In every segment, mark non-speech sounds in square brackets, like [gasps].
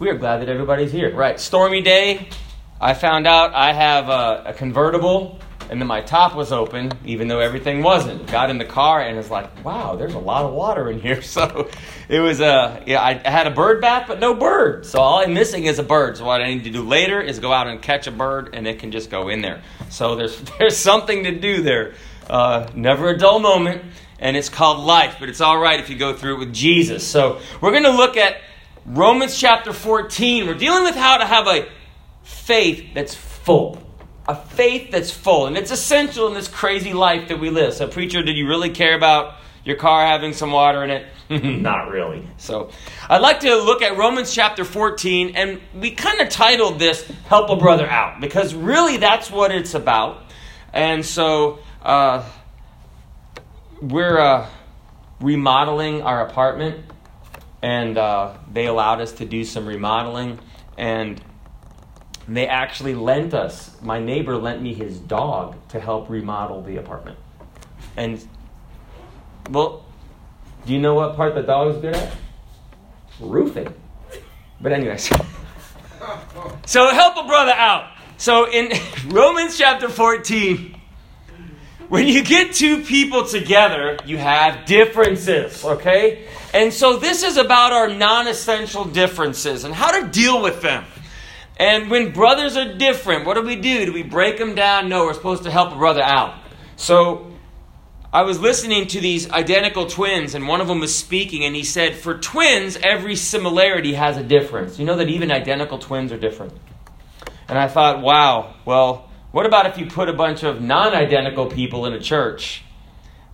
We are glad that everybody's here. Right, stormy day. I found out I have a, a convertible and then my top was open, even though everything wasn't. Got in the car and was like, wow, there's a lot of water in here. [laughs] So it was, a yeah, I, I had a bird bath, but no bird. So all I'm missing is a bird. So what I need to do later is go out and catch a bird, and it can just go in there. So there's [laughs] there's something to do there. Uh, never a dull moment, and it's called life. But it's all right if you go through it with Jesus. So we're going to look at Romans chapter 14. We're dealing with how to have a faith that's full a faith that's full. And it's essential in this crazy life that we live. So, preacher, did you really care about your car having some water in it? [laughs] Not really. So, I'd like to look at Romans chapter 14, and we kind of titled this Help a Brother Out, because really that's what it's about. And so, uh, we're uh, remodeling our apartment, and uh, they allowed us to do some remodeling. And they actually lent us, my neighbor lent me his dog to help remodel the apartment. And, well, do you know what part the dog is good at? Roofing. But, anyways. [laughs] so, help a brother out. So, in [laughs] Romans chapter 14, when you get two people together, you have differences, okay? And so, this is about our non essential differences and how to deal with them. And when brothers are different, what do we do? Do we break them down? No, we're supposed to help a brother out. So I was listening to these identical twins, and one of them was speaking, and he said, For twins, every similarity has a difference. You know that even identical twins are different. And I thought, wow, well, what about if you put a bunch of non identical people in a church?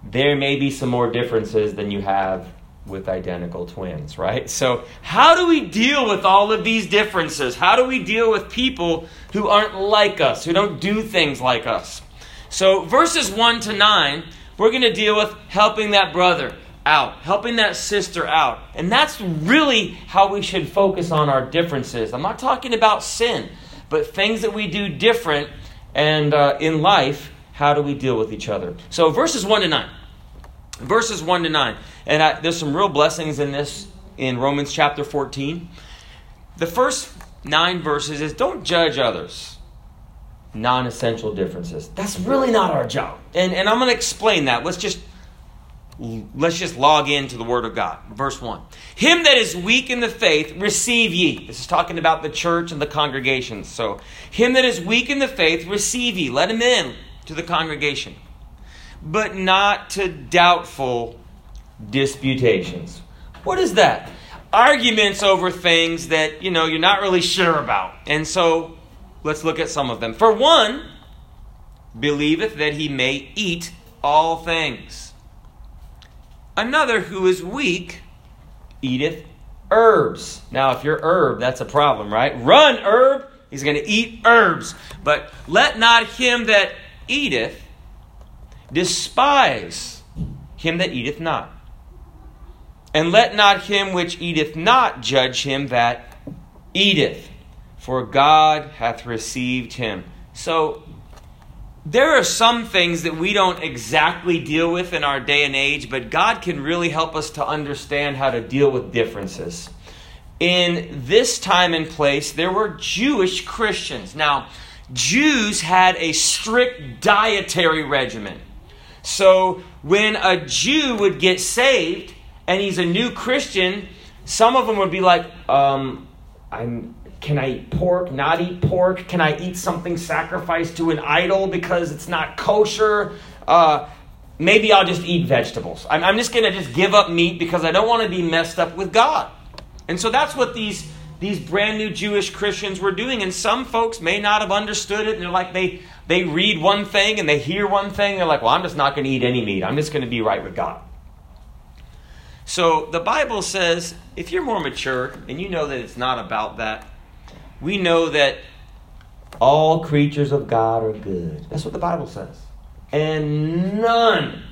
There may be some more differences than you have with identical twins, right? So, how do we deal with all of these differences? How do we deal with people who aren't like us, who don't do things like us? So, verses 1 to 9, we're going to deal with helping that brother out, helping that sister out. And that's really how we should focus on our differences. I'm not talking about sin, but things that we do different and uh, in life, how do we deal with each other? So, verses 1 to 9 verses 1 to 9. And I, there's some real blessings in this in Romans chapter 14. The first nine verses is don't judge others. Non essential differences. That's really not our job. And, and I'm going to explain that. Let's just let's just log into the word of god verse 1 him that is weak in the faith receive ye this is talking about the church and the congregations so him that is weak in the faith receive ye let him in to the congregation but not to doubtful disputations. What is that? Arguments over things that, you know, you're not really sure about. And so let's look at some of them. For one, believeth that he may eat all things. Another who is weak eateth herbs. Now, if you're herb, that's a problem, right? Run, herb! He's going to eat herbs. But let not him that eateth Despise him that eateth not. And let not him which eateth not judge him that eateth, for God hath received him. So, there are some things that we don't exactly deal with in our day and age, but God can really help us to understand how to deal with differences. In this time and place, there were Jewish Christians. Now, Jews had a strict dietary regimen. So when a Jew would get saved and he's a new Christian, some of them would be like, um, I'm, can I eat pork, not eat pork? Can I eat something sacrificed to an idol because it's not kosher? Uh, maybe I'll just eat vegetables. I'm, I'm just going to just give up meat because I don't want to be messed up with God. And so that's what these these brand new Jewish Christians were doing. And some folks may not have understood it. And they're like, they, they read one thing and they hear one thing. They're like, well, I'm just not going to eat any meat. I'm just going to be right with God. So the Bible says if you're more mature and you know that it's not about that, we know that all creatures of God are good. That's what the Bible says. And none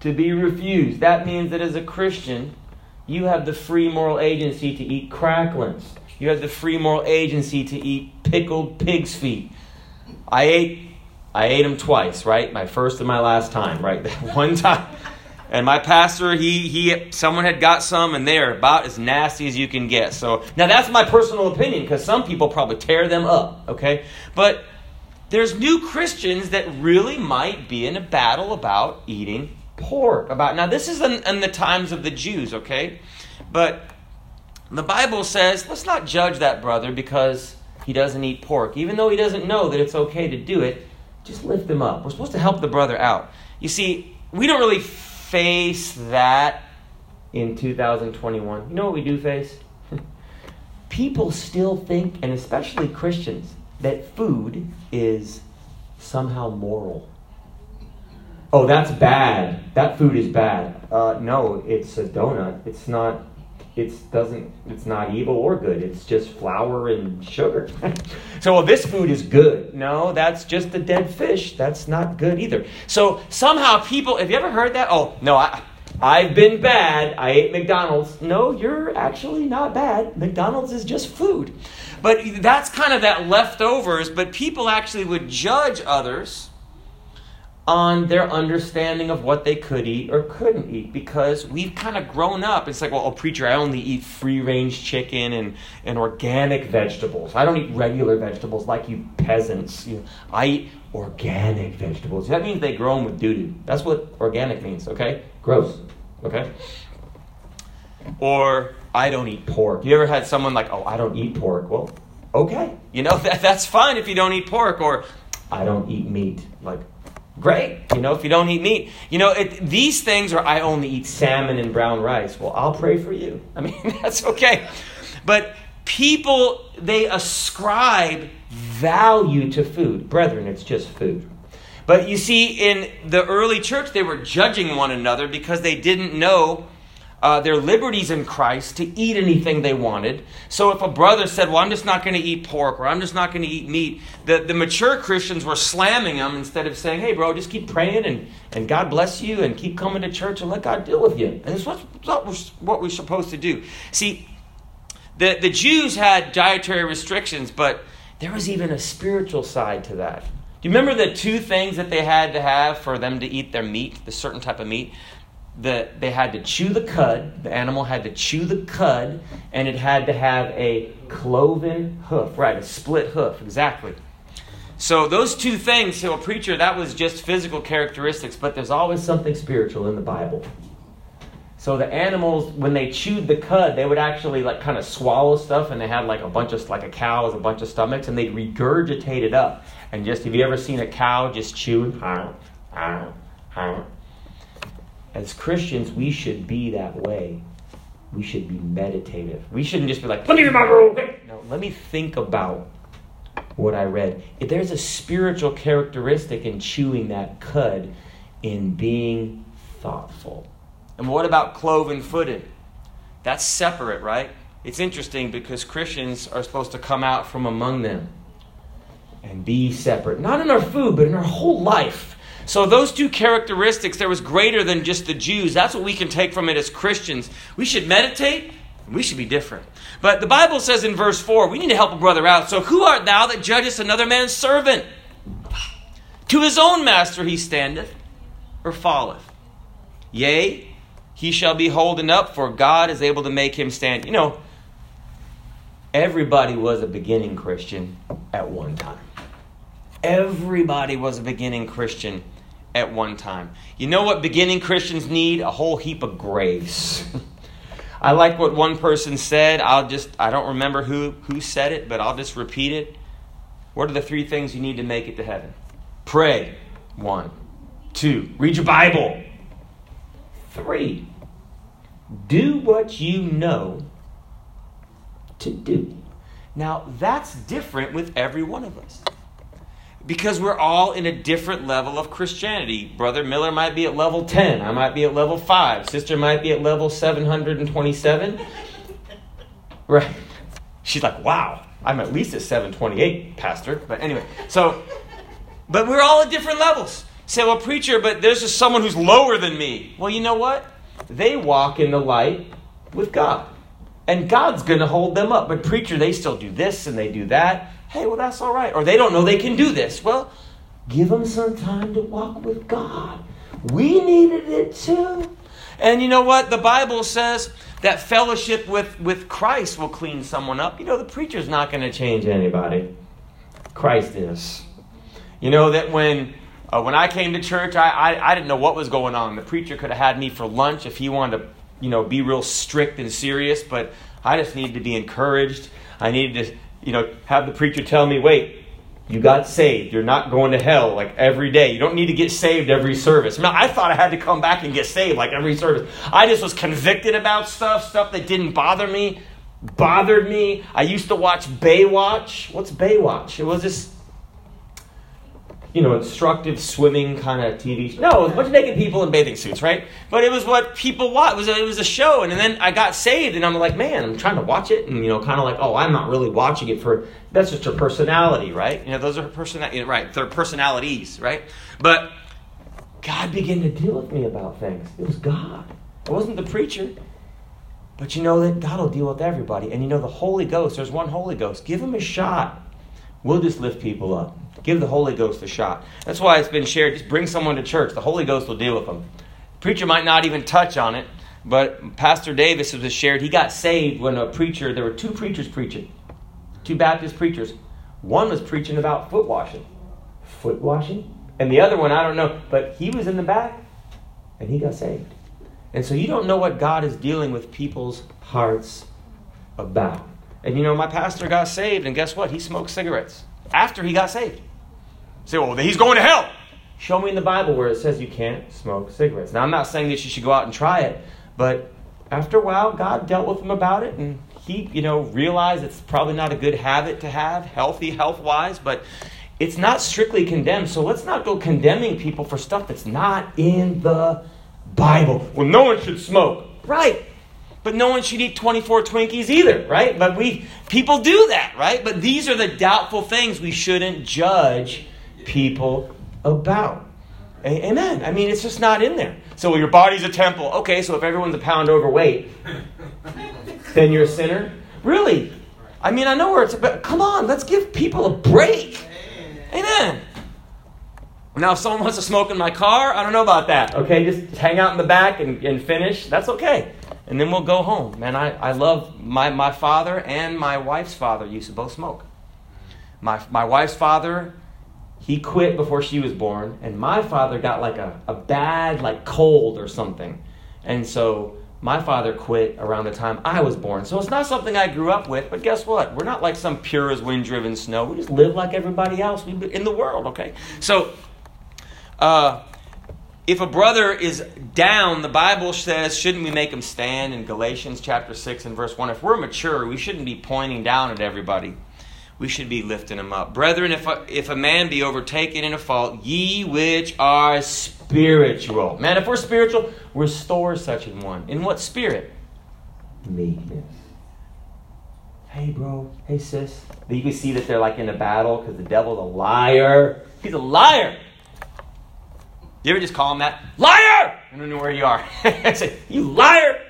to be refused. That means that as a Christian, you have the free moral agency to eat cracklings. You have the free moral agency to eat pickled pig's feet. I ate I ate them twice, right? My first and my last time, right? [laughs] One time And my pastor, he he someone had got some and they're about as nasty as you can get. So now that's my personal opinion because some people probably tear them up, okay? But there's new Christians that really might be in a battle about eating pork. About now this is in, in the times of the Jews, okay? But the Bible says, let's not judge that brother because he doesn't eat pork. Even though he doesn't know that it's okay to do it, just lift him up. We're supposed to help the brother out. You see, we don't really face that in 2021. You know what we do face? [laughs] People still think, and especially Christians, that food is somehow moral. Oh, that's bad. That food is bad. Uh, no, it's a donut. It's not it doesn't it's not evil or good it's just flour and sugar [laughs] so well this food is good no that's just a dead fish that's not good either so somehow people have you ever heard that oh no i I've been bad. I ate McDonald's. No, you're actually not bad. McDonald's is just food. But that's kind of that leftovers, but people actually would judge others on their understanding of what they could eat or couldn't eat because we've kind of grown up. It's like, well, oh, preacher, I only eat free range chicken and, and organic vegetables. I don't eat regular vegetables like you peasants. You know, I eat organic vegetables. That means they grow them with doo doo. That's what organic means, okay? Gross, okay? Or I don't eat pork. You ever had someone like, oh, I don't eat pork? Well, okay. You know, [laughs] that, that's fine if you don't eat pork. Or I don't eat meat. Like, Great. You know, if you don't eat meat, you know, it, these things are, I only eat salmon and brown rice. Well, I'll pray for you. I mean, [laughs] that's okay. But people, they ascribe value to food. Brethren, it's just food. But you see, in the early church, they were judging one another because they didn't know uh, their liberties in Christ to eat anything they wanted. So if a brother said, Well, I'm just not going to eat pork or I'm just not going to eat meat, the, the mature Christians were slamming them instead of saying, Hey, bro, just keep praying and, and God bless you and keep coming to church and let God deal with you. And that's what, what we're supposed to do. See, the, the Jews had dietary restrictions, but there was even a spiritual side to that. Do you remember the two things that they had to have for them to eat their meat, the certain type of meat? The, they had to chew the cud, the animal had to chew the cud, and it had to have a cloven hoof, right, a split hoof, exactly. So those two things, to a preacher, that was just physical characteristics, but there's always something spiritual in the Bible. So the animals, when they chewed the cud, they would actually like kind of swallow stuff, and they had like a bunch of like a cow has a bunch of stomachs, and they'd regurgitate it up. And just have you ever seen a cow just chewing? As Christians, we should be that way. We should be meditative. We shouldn't just be like, let me read my rule. No, let me think about what I read. If there's a spiritual characteristic in chewing that cud, in being thoughtful. And what about cloven footed? That's separate, right? It's interesting because Christians are supposed to come out from among them and be separate. Not in our food, but in our whole life. So, those two characteristics, there was greater than just the Jews. That's what we can take from it as Christians. We should meditate, we should be different. But the Bible says in verse 4, we need to help a brother out. So, who art thou that judgest another man's servant? To his own master he standeth or falleth. Yea, he shall be holden up, for God is able to make him stand. You know, everybody was a beginning Christian at one time. Everybody was a beginning Christian at one time. You know what beginning Christians need? A whole heap of grace. [laughs] I like what one person said. I'll just I don't remember who who said it, but I'll just repeat it. What are the three things you need to make it to heaven? Pray. One. Two. Read your Bible. Three. Do what you know to do. Now, that's different with every one of us because we're all in a different level of Christianity. Brother Miller might be at level 10, I might be at level 5, sister might be at level 727. [laughs] Right? She's like, wow, I'm at least at 728, Pastor. But anyway, so, but we're all at different levels. Say, well, preacher, but there's just someone who's lower than me. Well, you know what? They walk in the light with God. And God's going to hold them up. But, preacher, they still do this and they do that hey, well, that's all right. Or they don't know they can do this. Well, give them some time to walk with God. We needed it too. And you know what? The Bible says that fellowship with, with Christ will clean someone up. You know, the preacher's not going to change anybody. Christ is. You know that when uh, when I came to church, I, I, I didn't know what was going on. The preacher could have had me for lunch if he wanted to, you know, be real strict and serious, but I just needed to be encouraged. I needed to, you know, have the preacher tell me, wait, you got saved. You're not going to hell like every day. You don't need to get saved every service. Now, I thought I had to come back and get saved like every service. I just was convicted about stuff, stuff that didn't bother me, bothered me. I used to watch Baywatch. What's Baywatch? It was this you know, instructive swimming kind of TV. Show. No, it was a bunch of naked people in bathing suits, right? But it was what people watch. It was a, it was a show, and then I got saved, and I'm like, man, I'm trying to watch it, and you know, kind of like, oh, I'm not really watching it for. That's just her personality, right? You know, those are her personality, right? They're personalities, right? But God began to deal with me about things. It was God. It wasn't the preacher. But you know that God will deal with everybody, and you know the Holy Ghost. There's one Holy Ghost. Give him a shot. We'll just lift people up. Give the Holy Ghost a shot. That's why it's been shared. Just bring someone to church. The Holy Ghost will deal with them. preacher might not even touch on it, but Pastor Davis was shared. He got saved when a preacher, there were two preachers preaching, two Baptist preachers. One was preaching about foot washing. Foot washing? And the other one, I don't know, but he was in the back and he got saved. And so you don't know what God is dealing with people's hearts about. And you know, my pastor got saved, and guess what? He smoked cigarettes after he got saved. Say, well, he's going to hell. Show me in the Bible where it says you can't smoke cigarettes. Now, I'm not saying that you should go out and try it, but after a while, God dealt with him about it, and he, you know, realized it's probably not a good habit to have, healthy, health wise, but it's not strictly condemned. So let's not go condemning people for stuff that's not in the Bible. Well, no one should smoke. Right. But no one should eat 24 Twinkies either, right? But we people do that, right? But these are the doubtful things we shouldn't judge people about. Amen. I mean, it's just not in there. So your body's a temple. Okay, so if everyone's a pound overweight, then you're a sinner? Really? I mean, I know where it's But Come on, let's give people a break. Amen. Now, if someone wants to smoke in my car, I don't know about that. Okay, just hang out in the back and, and finish. That's okay. And then we'll go home. Man, I, I love my, my father and my wife's father used to both smoke. My, my wife's father he quit before she was born, and my father got like a, a bad like cold or something. And so my father quit around the time I was born. So it's not something I grew up with, but guess what? We're not like some pure as wind driven snow. We just live like everybody else in the world, okay? So uh, if a brother is down, the Bible says, shouldn't we make him stand in Galatians chapter 6 and verse 1? If we're mature, we shouldn't be pointing down at everybody we should be lifting him up. Brethren, if a, if a man be overtaken in a fault, ye which are spiritual. Man, if we're spiritual, restore such an one. In what spirit? Meekness. Hey, bro. Hey, sis. You can see that they're like in a battle because the devil's a liar. He's a liar. You ever just call him that? Liar! I don't know where you are. I [laughs] say, you liar!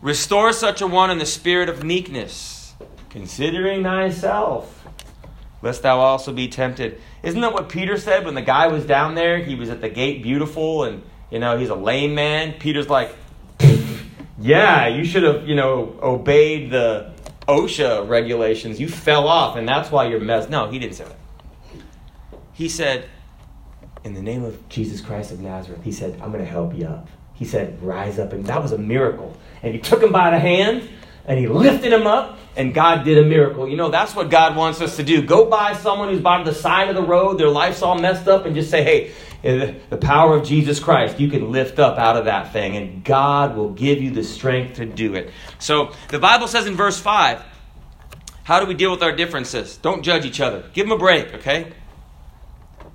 Restore such a one in the spirit of meekness considering thyself, lest thou also be tempted. Isn't that what Peter said when the guy was down there? He was at the gate beautiful and, you know, he's a lame man. Peter's like, yeah, you should have, you know, obeyed the OSHA regulations. You fell off and that's why you're messed. No, he didn't say that. He said, in the name of Jesus Christ of Nazareth, he said, I'm going to help you up. He said, rise up. And that was a miracle. And he took him by the hand and he lifted him up and God did a miracle. You know, that's what God wants us to do. Go by someone who's by the side of the road, their life's all messed up, and just say, hey, eh, the power of Jesus Christ, you can lift up out of that thing, and God will give you the strength to do it. So the Bible says in verse 5, how do we deal with our differences? Don't judge each other. Give them a break, okay?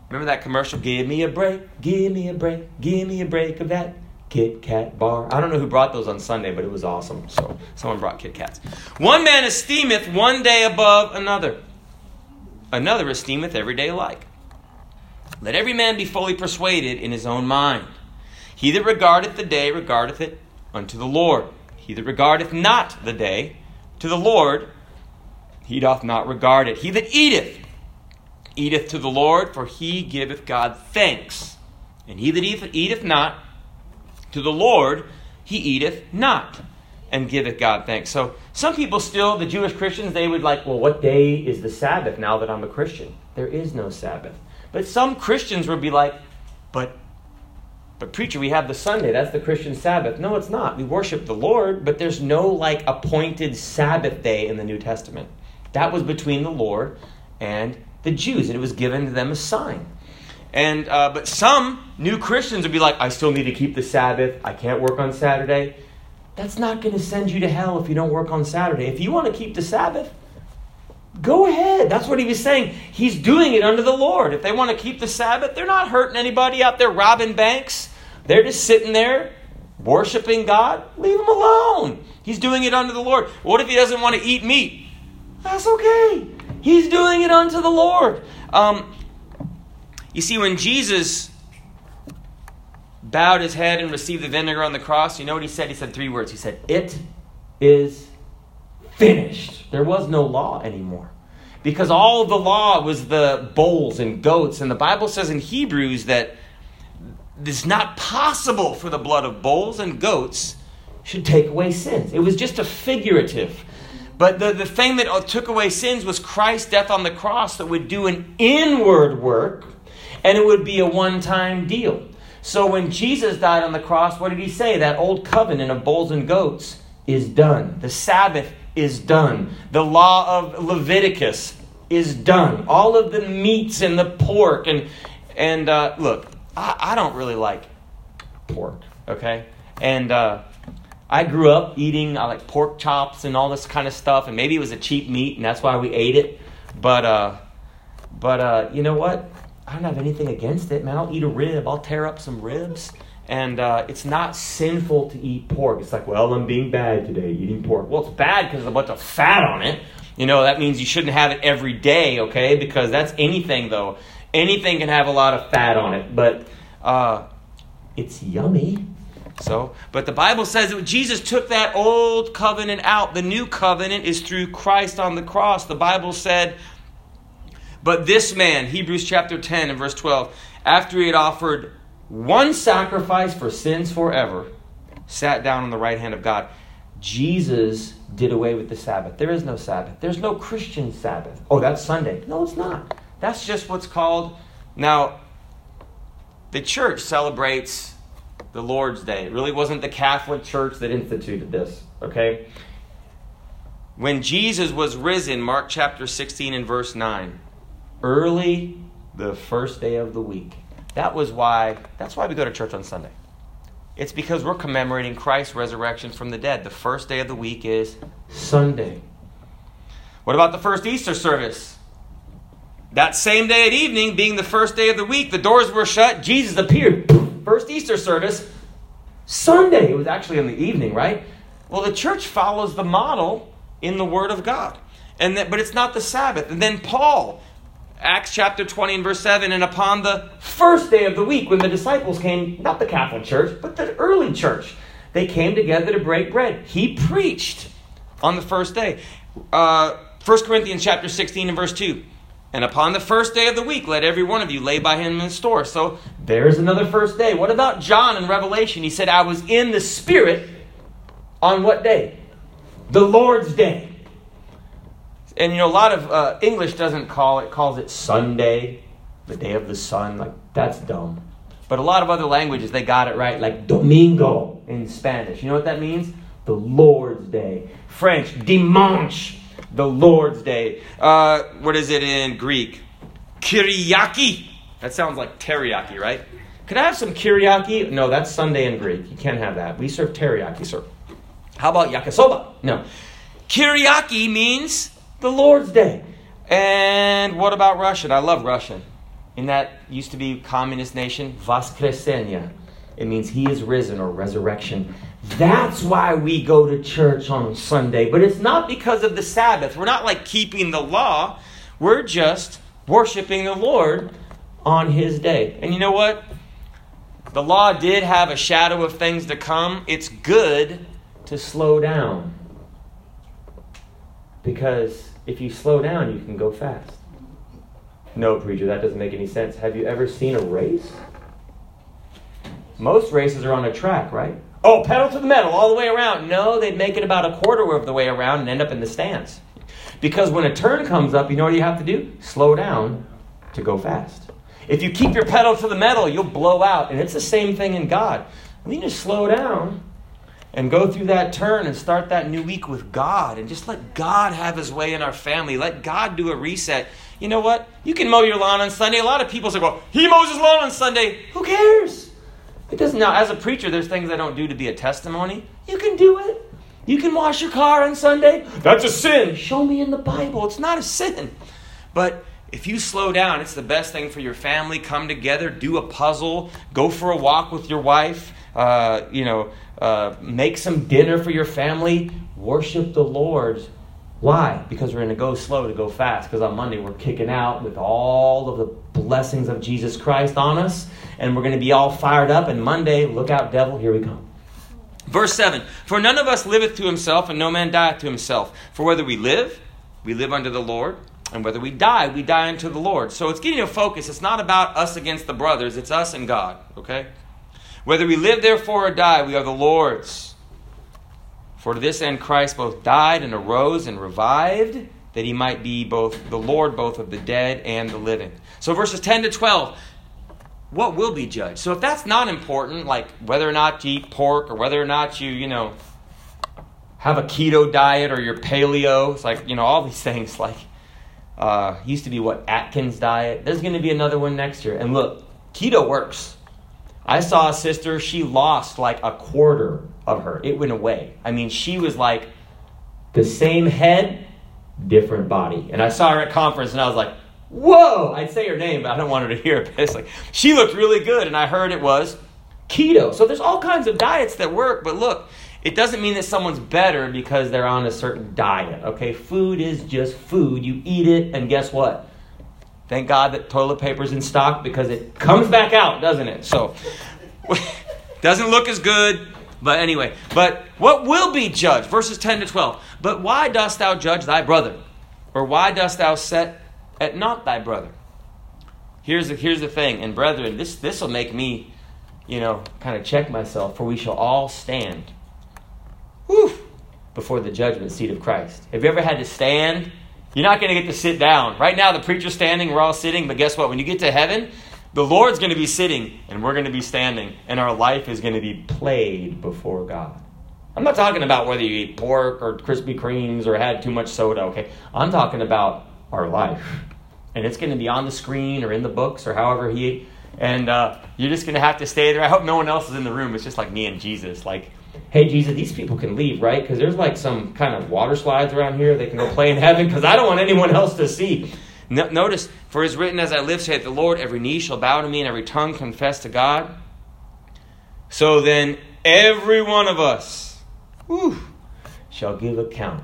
Remember that commercial? Give me a break, give me a break, give me a break of that Kit Kat bar. I don't know who brought those on Sunday, but it was awesome. So someone brought Kit Kats. One man esteemeth one day above another, another esteemeth every day alike. Let every man be fully persuaded in his own mind. He that regardeth the day regardeth it unto the Lord. He that regardeth not the day to the Lord, he doth not regard it. He that eateth, eateth to the Lord, for he giveth God thanks And he that eateth, not to the Lord, he eateth not, and giveth God thanks. So some people still, the Jewish Christians, they would like, well, what day is the Sabbath now that I'm a Christian? There is no Sabbath. But some Christians would be like, but but preacher, we have the Sunday. That's the Christian Sabbath. No, it's not. We worship the Lord, but there's no like appointed Sabbath day in the New Testament. That was between the Lord and the Jews, and it was given to them a sign. And uh, but some new Christians would be like, I still need to keep the Sabbath. I can't work on Saturday. That's not going to send you to hell if you don't work on Saturday. If you want to keep the Sabbath, go ahead. That's what he was saying. He's doing it under the Lord. If they want to keep the Sabbath, they're not hurting anybody out there robbing banks. They're just sitting there worshiping God. Leave them alone. He's doing it under the Lord. What if he doesn't want to eat meat? That's okay. He's doing it unto the Lord. Um, you see, when Jesus bowed his head and received the vinegar on the cross, you know what he said? He said three words. He said, It is finished. There was no law anymore. Because all the law was the bulls and goats. And the Bible says in Hebrews that it's not possible for the blood of bulls and goats should take away sins. It was just a figurative. But the, the thing that took away sins was Christ's death on the cross that would do an inward work and it would be a one time deal. So when Jesus died on the cross, what did he say? That old covenant of bulls and goats is done. The Sabbath is done. The law of Leviticus is done. All of the meats and the pork. And, and uh, look, I, I, don't really like pork, okay? And uh, I grew up eating I like pork chops and all this kind of stuff. And maybe it was a cheap meat and that's why we ate it. But, uh, but uh, you know what? I don't have anything against it, man. I'll eat a rib. I'll tear up some ribs. And uh, it's not sinful to eat pork. It's like, well, I'm being bad today eating pork. Well, it's bad because there's a bunch of fat on it. You know, that means you shouldn't have it every day, okay? Because that's anything, though. Anything can have a lot of fat on it, but uh, it's yummy. So, but the Bible says that Jesus took that old covenant out. The new covenant is through Christ on the cross. The Bible said but this man, Hebrews chapter 10 and verse 12, after he had offered one sacrifice for sins forever, sat down on the right hand of God. Jesus did away with the Sabbath. There is no Sabbath. There's no Christian Sabbath. Oh, that's Sunday. No, it's not. That's just what's called. Now, the church celebrates the Lord's Day. It really wasn't the Catholic Church that instituted this, okay? When Jesus was risen, Mark chapter 16 and verse 9, early the first day of the week. That was why that's why we go to church on Sunday. It's because we're commemorating Christ's resurrection from the dead. The first day of the week is Sunday. What about the first Easter service? That same day at evening, being the first day of the week, the doors were shut, Jesus appeared. First Easter service, Sunday. It was actually in the evening, right? Well, the church follows the model in the Word of God. And that, but it's not the Sabbath. And then Paul, Acts chapter 20 and verse 7 and upon the first day of the week when the disciples came, not the Catholic Church, but the early church, they came together to break bread. He preached on the first day. Uh, 1 Corinthians chapter 16 and verse 2. And upon the first day of the week, let every one of you lay by him in store. So there's another first day. What about John in Revelation? He said, I was in the Spirit on what day? The Lord's day. And you know, a lot of uh, English doesn't call it, calls it Sunday, the day of the sun. Like, that's dumb. But a lot of other languages, they got it right, like Domingo in Spanish. You know what that means? The Lord's Day. French, Dimanche, the Lord's Day. Uh, what is it in Greek? Kyriaki. That sounds like teriyaki, right? Could I have some kyriaki? No, that's Sunday in Greek. You can't have that. We serve teriyaki, sir. How about yakisoba? No. Kyriaki means the Lord's Day. And what about Russian? I love Russian. In that used to be communist nation, Voskresenia. It means he is risen or resurrection. That's why we go to church on Sunday. But it's not because of the Sabbath. We're not like keeping the law. We're just worshiping the Lord on his day. And you know what? The law did have a shadow of things to come. It's good to slow down. Because if you slow down, you can go fast. No, preacher, that doesn't make any sense. Have you ever seen a race? Most races are on a track, right? Oh, pedal to the metal all the way around. No, they'd make it about a quarter of the way around and end up in the stands. Because when a turn comes up, you know what you have to do? Slow down to go fast. If you keep your pedal to the metal, you'll blow out. And it's the same thing in God. I mean, just slow down and go through that turn and start that new week with God and just let God have his way in our family. Let God do a reset. You know what? You can mow your lawn on Sunday. A lot of people say, well, he mows his lawn on Sunday. Who cares? It doesn't now as a preacher, there's things I don't do to be a testimony. You can do it. You can wash your car on Sunday. That's a sin. Show me in the Bible. It's not a sin. But if you slow down, it's the best thing for your family. Come together, do a puzzle, go for a walk with your wife, uh, you know, uh, make some dinner for your family, worship the Lord. Why? Because we're going to go slow to go fast. Because on Monday we're kicking out with all of the blessings of Jesus Christ on us, and we're going to be all fired up. And Monday, look out, devil, here we come. Verse 7 For none of us liveth to himself, and no man dieth to himself. For whether we live, we live unto the Lord, and whether we die, we die unto the Lord. So it's getting a focus. It's not about us against the brothers, it's us and God, okay? Whether we live, therefore, or die, we are the Lord's. For to this end Christ both died and arose and revived, that he might be both the Lord both of the dead and the living. So verses 10 to 12, what will be judged? So if that's not important, like whether or not you eat pork or whether or not you, you know, have a keto diet or your paleo, it's like, you know, all these [laughs] things like uh, used to be what Atkins diet. There's going to be another one next year. And look, keto works. I saw a sister, she lost like a quarter of her. It went away. I mean, she was like the same head, different body. And I saw her at conference and I was like, whoa! I'd say her name, but I don't want her to hear it. But it's like, she looked really good and I heard it was keto. So there's all kinds of diets that work, but look, it doesn't mean that someone's better because they're on a certain diet, okay? Food is just food. You eat it, and guess what? Thank God that toilet paper's in stock because it comes back out, doesn't it? So, [laughs] doesn't look as good, but anyway. But what will be judged? Verses 10 to 12. But why dost thou judge thy brother? Or why dost thou set at naught thy brother? Here's the, here's the thing, and brethren, this this will make me, you know, kind of check myself, for we shall all stand whew, before the judgment seat of Christ. Have you ever had to stand you're not going to get to sit down. Right now, the preacher's standing, we're all sitting, but guess what? When you get to heaven, the Lord's going to be sitting and we're going to be standing, and our life is going to be played before God. I'm not talking about whether you eat pork or Krispy Kremes or had too much soda, okay? I'm talking about our life. And it's going to be on the screen or in the books or however he. And uh, you're just going to have to stay there. I hope no one else is in the room. It's just like me and Jesus. Like, hey, Jesus, these people can leave, right? Because there's like some kind of water slides around here. They can go play in heaven because I don't want anyone else to see. No, notice, for it is written, as I live, saith the Lord, every knee shall bow to me and every tongue confess to God. So then, every one of us whew, shall give account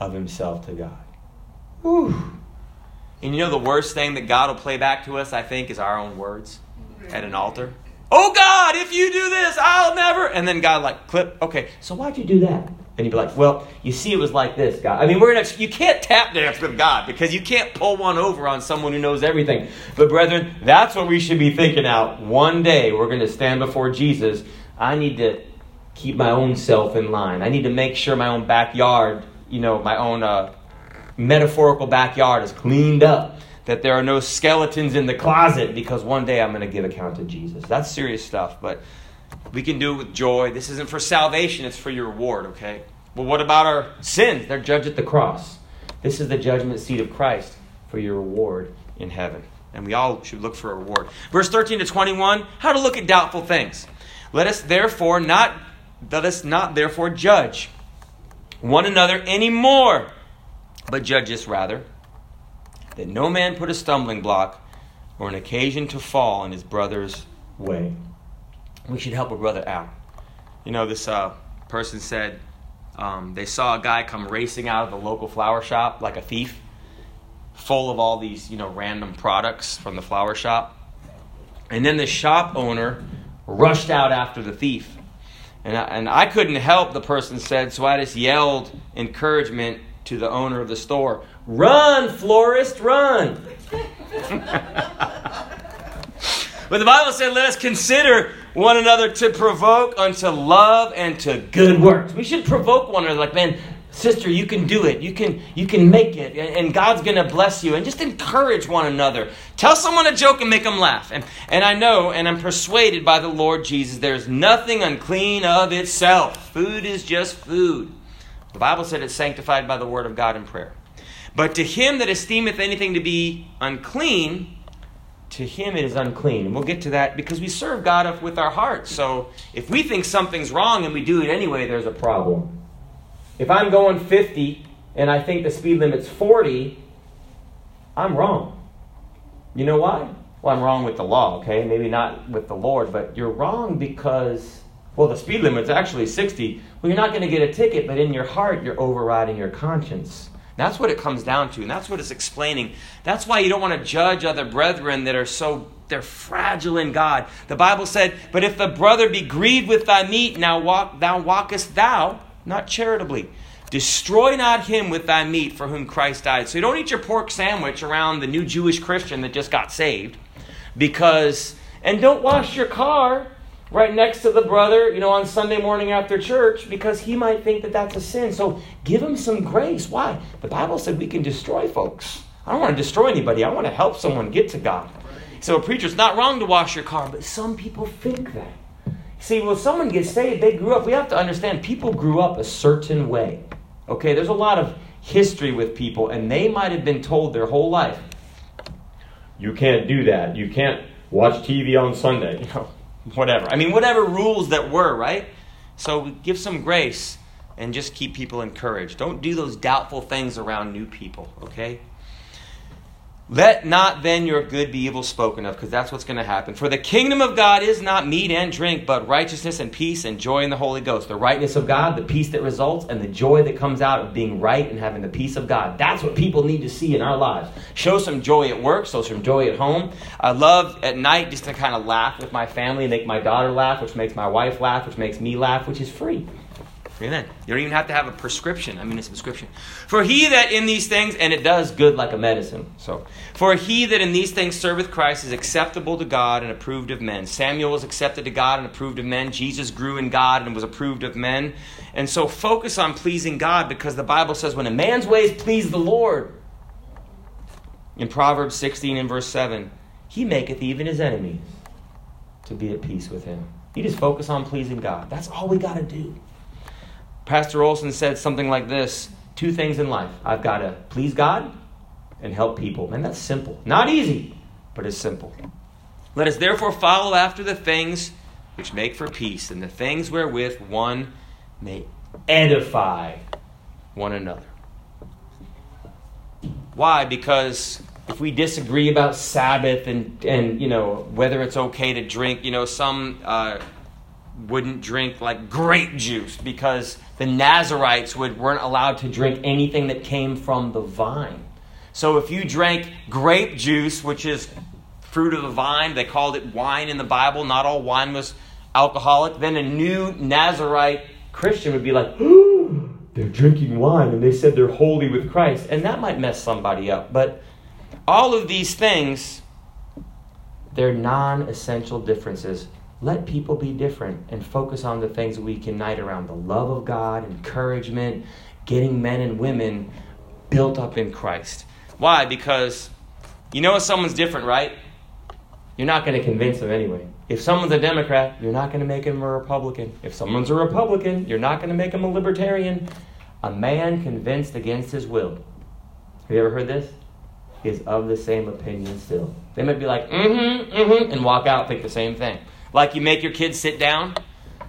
of himself to God. Whew. And you know the worst thing that God will play back to us, I think, is our own words at an altar. Oh God, if you do this, I'll never. And then God like clip. Okay, so why'd you do that? And you'd be like, well, you see, it was like this, God. I mean, we're gonna. You can't tap dance with God because you can't pull one over on someone who knows everything. But brethren, that's what we should be thinking out. One day we're going to stand before Jesus. I need to keep my own self in line. I need to make sure my own backyard, you know, my own uh, metaphorical backyard is cleaned up that there are no skeletons in the closet because one day I'm going to give account to Jesus. That's serious stuff, but we can do it with joy. This isn't for salvation, it's for your reward, okay? Well, what about our sins? They're judged at the cross. This is the judgment seat of Christ for your reward in heaven. And we all should look for a reward. Verse 13 to 21, how to look at doubtful things. Let us therefore not let us not therefore judge one another anymore, but judge us rather that no man put a stumbling block or an occasion to fall in his brother's way. We should help a brother out. You know, this uh, person said um, they saw a guy come racing out of the local flower shop like a thief, full of all these, you know, random products from the flower shop. And then the shop owner rushed out after the thief. And I, and I couldn't help, the person said, so I just yelled encouragement to the owner of the store Run, florist, run! [laughs] but the Bible said, let us consider one another to provoke unto love and to good works. We should provoke one another, like, man, sister you can do it. You can you can make it and god's going to bless you. And just encourage one another. Tell someone a joke and make them laugh. And, and i know and i'm persuaded by the lord jesus there's nothing unclean of itself. Food is just food. The bible said it's sanctified by the word of god in prayer. But to him that esteemeth anything to be unclean to him it is unclean. And we'll get to that because we serve God with our hearts. So if we think something's wrong and we do it anyway, there's a problem. If I'm going 50 and I think the speed limit's 40, I'm wrong. You know why? Well, I'm wrong with the law, okay? Maybe not with the Lord, but you're wrong because, well, the speed limit's actually 60. Well, you're not going to get a ticket, but in your heart, you're overriding your conscience. That's what it comes down to, and that's what it's explaining. That's why you don't want to judge other brethren that are so they're fragile in God. The Bible said, "But if the brother be grieved with thy meat, now walk thou walkest thou not charitably. Destroy not him with thy meat for whom Christ died." So you don't eat your pork sandwich around the new Jewish Christian that just got saved, because and don't wash your car right next to the brother, you know, on Sunday morning after church because he might think that that's a sin. So give him some grace. Why? The Bible said we can destroy folks. I don't want to destroy anybody. I want to help someone get to God. So a preacher, it's not wrong to wash your car, but some people think that. See, when someone gets saved, they grew up. We have to understand people grew up a certain way. Okay, there's a lot of history with people, and they might have been told their whole life, you can't do that. You can't watch TV on Sunday. [laughs] You know, whatever. I mean, whatever rules that were, right? So give some grace and just keep people encouraged. Don't do those doubtful things around new people, okay? Let not then your good be evil spoken of, because that's what's going to happen. For the kingdom of God is not meat and drink, but righteousness and peace and joy in the Holy Ghost. The rightness of God, the peace that results, and the joy that comes out of being right and having the peace of God. That's what people need to see in our lives. Show some joy at work, show some joy at home. I love at night just to kind of laugh with my family, make my daughter laugh, which makes my wife laugh, which makes me laugh, which is free. Amen. You don't even have to have a prescription. I mean, a subscription. For he that in these things, and it does good like a medicine. So, for he that in these things serveth Christ is acceptable to God and approved of men. Samuel was accepted to God and approved of men. Jesus grew in God and was approved of men. And so, focus on pleasing God because the Bible says, when a man's ways please the Lord, in Proverbs 16 and verse 7, he maketh even his enemies to be at peace with him. You just focus on pleasing God. That's all we got to do. Pastor Olson said something like this two things in life I've got to please God and help people. And that's simple. Not easy, but it's simple. Let us therefore follow after the things which make for peace, and the things wherewith one may edify one another. Why? Because if we disagree about Sabbath and, and you know whether it's okay to drink, you know some uh, wouldn't drink like grape juice because the Nazarites would, weren't allowed to drink anything that came from the vine. So if you drank grape juice, which is fruit of the vine, they called it wine in the Bible, not all wine was alcoholic, then a new Nazarite Christian would be like, [gasps] they're drinking wine and they said they're holy with Christ. And that might mess somebody up. But all of these things, they're non essential differences let people be different and focus on the things we can unite around the love of God, encouragement, getting men and women built up in Christ. Why? Because you know if someone's different, right? You're not going to convince them anyway. If someone's a Democrat, you're not going to make him a Republican. If someone's a Republican, you're not going to make him a Libertarian. A man convinced against his will. Have you ever heard this? Is of the same opinion still. They might be like, mm hmm, mm hmm, and walk out, think the same thing. Like you make your kids sit down.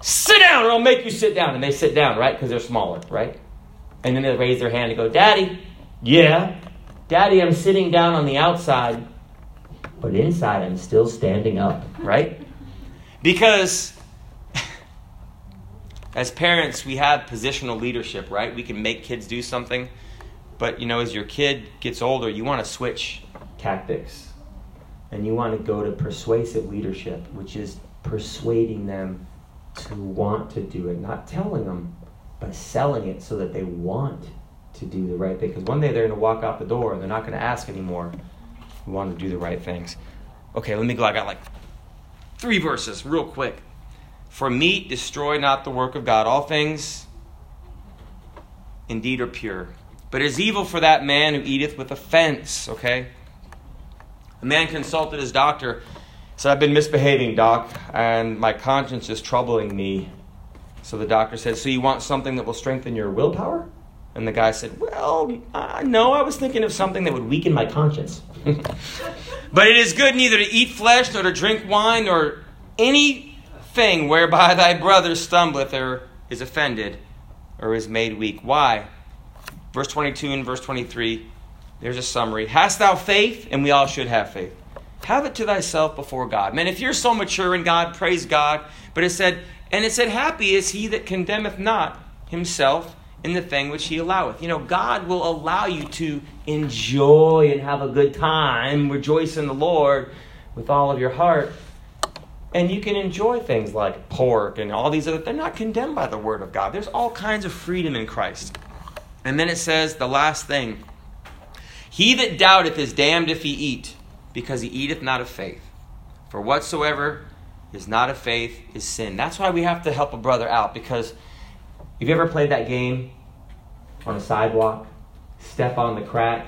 Sit down, or I'll make you sit down. And they sit down, right? Because they're smaller, right? And then they raise their hand and go, Daddy, yeah. Daddy, I'm sitting down on the outside, but inside I'm still standing up, right? Because [laughs] as parents, we have positional leadership, right? We can make kids do something, but you know, as your kid gets older, you want to switch tactics and you want to go to persuasive leadership, which is persuading them to want to do it, not telling them, but selling it so that they want to do the right thing. Because one day they're going to walk out the door and they're not going to ask anymore. We want to do the right things. Okay, let me go. I got like Three verses, real quick. For meat destroy not the work of God. All things indeed are pure. But it is evil for that man who eateth with offense. Okay? A man consulted his doctor, said, I've been misbehaving, doc, and my conscience is troubling me. So the doctor said, So you want something that will strengthen your willpower? And the guy said, Well, uh, no, I was thinking of something that would weaken my conscience. [laughs] but it is good neither to eat flesh, nor to drink wine, nor anything whereby thy brother stumbleth or is offended or is made weak. Why? Verse 22 and verse 23, there's a summary. Hast thou faith? And we all should have faith. Have it to thyself before God. Man, if you're so mature in God, praise God. But it said, and it said, Happy is he that condemneth not himself in the thing which he alloweth. You know, God will allow you to enjoy and have a good time, rejoice in the Lord with all of your heart. And you can enjoy things like pork and all these other they're not condemned by the word of God. There's all kinds of freedom in Christ. And then it says the last thing. He that doubteth is damned if he eat, because he eateth not of faith. For whatsoever is not of faith is sin. That's why we have to help a brother out because have you ever played that game on a sidewalk, step on the crack,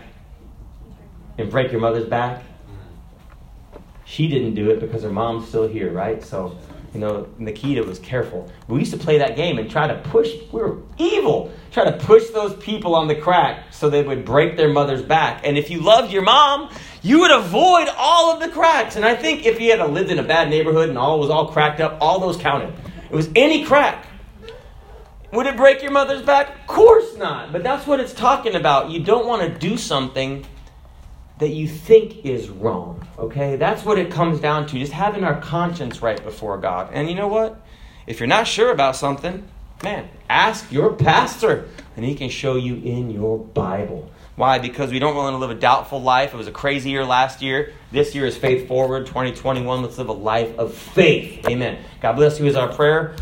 and break your mother's back? Mm-hmm. She didn't do it because her mom's still here, right? So, you know, Nikita was careful. We used to play that game and try to push, we were evil, try to push those people on the crack so they would break their mother's back. And if you loved your mom, you would avoid all of the cracks. And I think if you had lived in a bad neighborhood and all was all cracked up, all those counted. It was any crack. Would it break your mother's back? Of course not. But that's what it's talking about. You don't want to do something that you think is wrong. Okay? That's what it comes down to. Just having our conscience right before God. And you know what? If you're not sure about something, man, ask your pastor, and he can show you in your Bible. Why? Because we don't want to live a doubtful life. It was a crazy year last year. This year is faith forward, 2021. Let's live a life of faith. Amen. God bless you is our prayer.